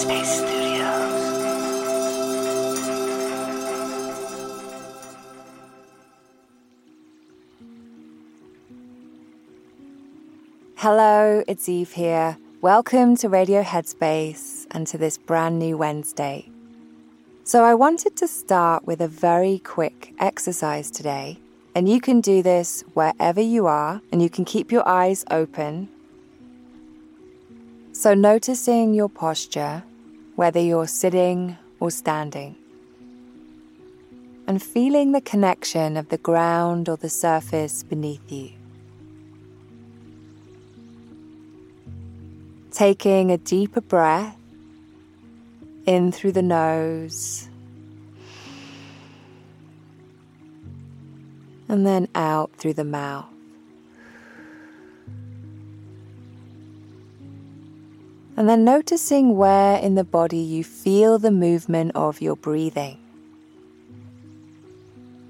Headspace Studios. Hello, it's Eve here. Welcome to Radio Headspace and to this brand new Wednesday. So, I wanted to start with a very quick exercise today, and you can do this wherever you are, and you can keep your eyes open. So, noticing your posture, whether you're sitting or standing, and feeling the connection of the ground or the surface beneath you. Taking a deeper breath in through the nose and then out through the mouth. And then noticing where in the body you feel the movement of your breathing.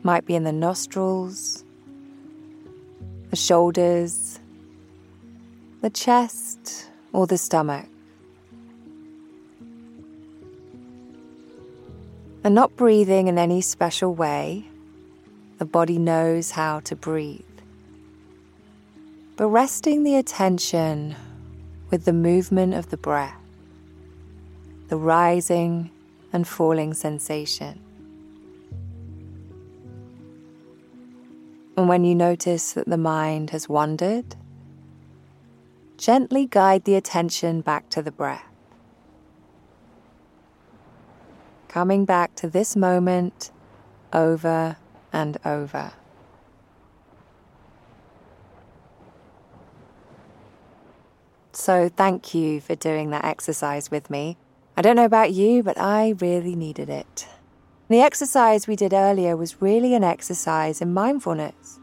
Might be in the nostrils, the shoulders, the chest, or the stomach. And not breathing in any special way, the body knows how to breathe. But resting the attention with the movement of the breath, the rising and falling sensation. And when you notice that the mind has wandered, gently guide the attention back to the breath. Coming back to this moment over and over. So, thank you for doing that exercise with me. I don't know about you, but I really needed it. The exercise we did earlier was really an exercise in mindfulness.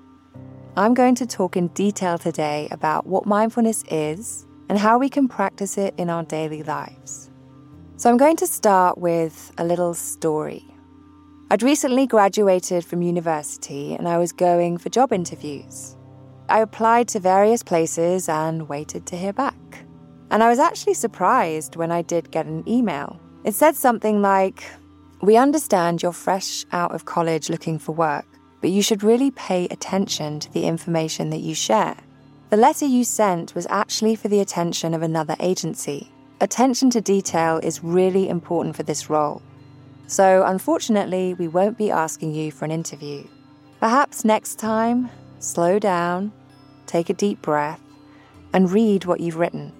I'm going to talk in detail today about what mindfulness is and how we can practice it in our daily lives. So, I'm going to start with a little story. I'd recently graduated from university and I was going for job interviews. I applied to various places and waited to hear back. And I was actually surprised when I did get an email. It said something like, We understand you're fresh out of college looking for work, but you should really pay attention to the information that you share. The letter you sent was actually for the attention of another agency. Attention to detail is really important for this role. So, unfortunately, we won't be asking you for an interview. Perhaps next time, slow down, take a deep breath, and read what you've written.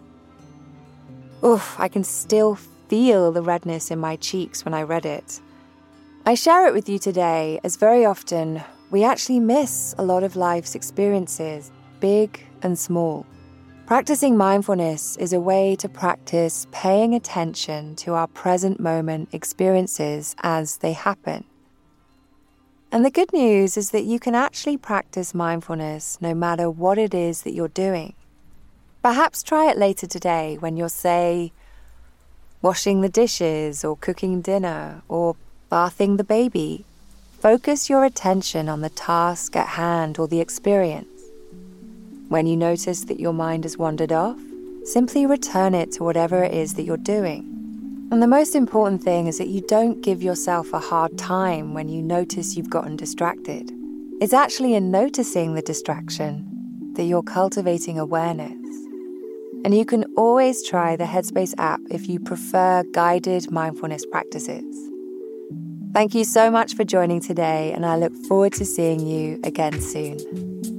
Oof, I can still feel the redness in my cheeks when I read it. I share it with you today as very often we actually miss a lot of life's experiences, big and small. Practicing mindfulness is a way to practice paying attention to our present moment experiences as they happen. And the good news is that you can actually practice mindfulness no matter what it is that you're doing. Perhaps try it later today when you're, say, washing the dishes or cooking dinner or bathing the baby. Focus your attention on the task at hand or the experience. When you notice that your mind has wandered off, simply return it to whatever it is that you're doing. And the most important thing is that you don't give yourself a hard time when you notice you've gotten distracted. It's actually in noticing the distraction that you're cultivating awareness. And you can always try the Headspace app if you prefer guided mindfulness practices. Thank you so much for joining today, and I look forward to seeing you again soon.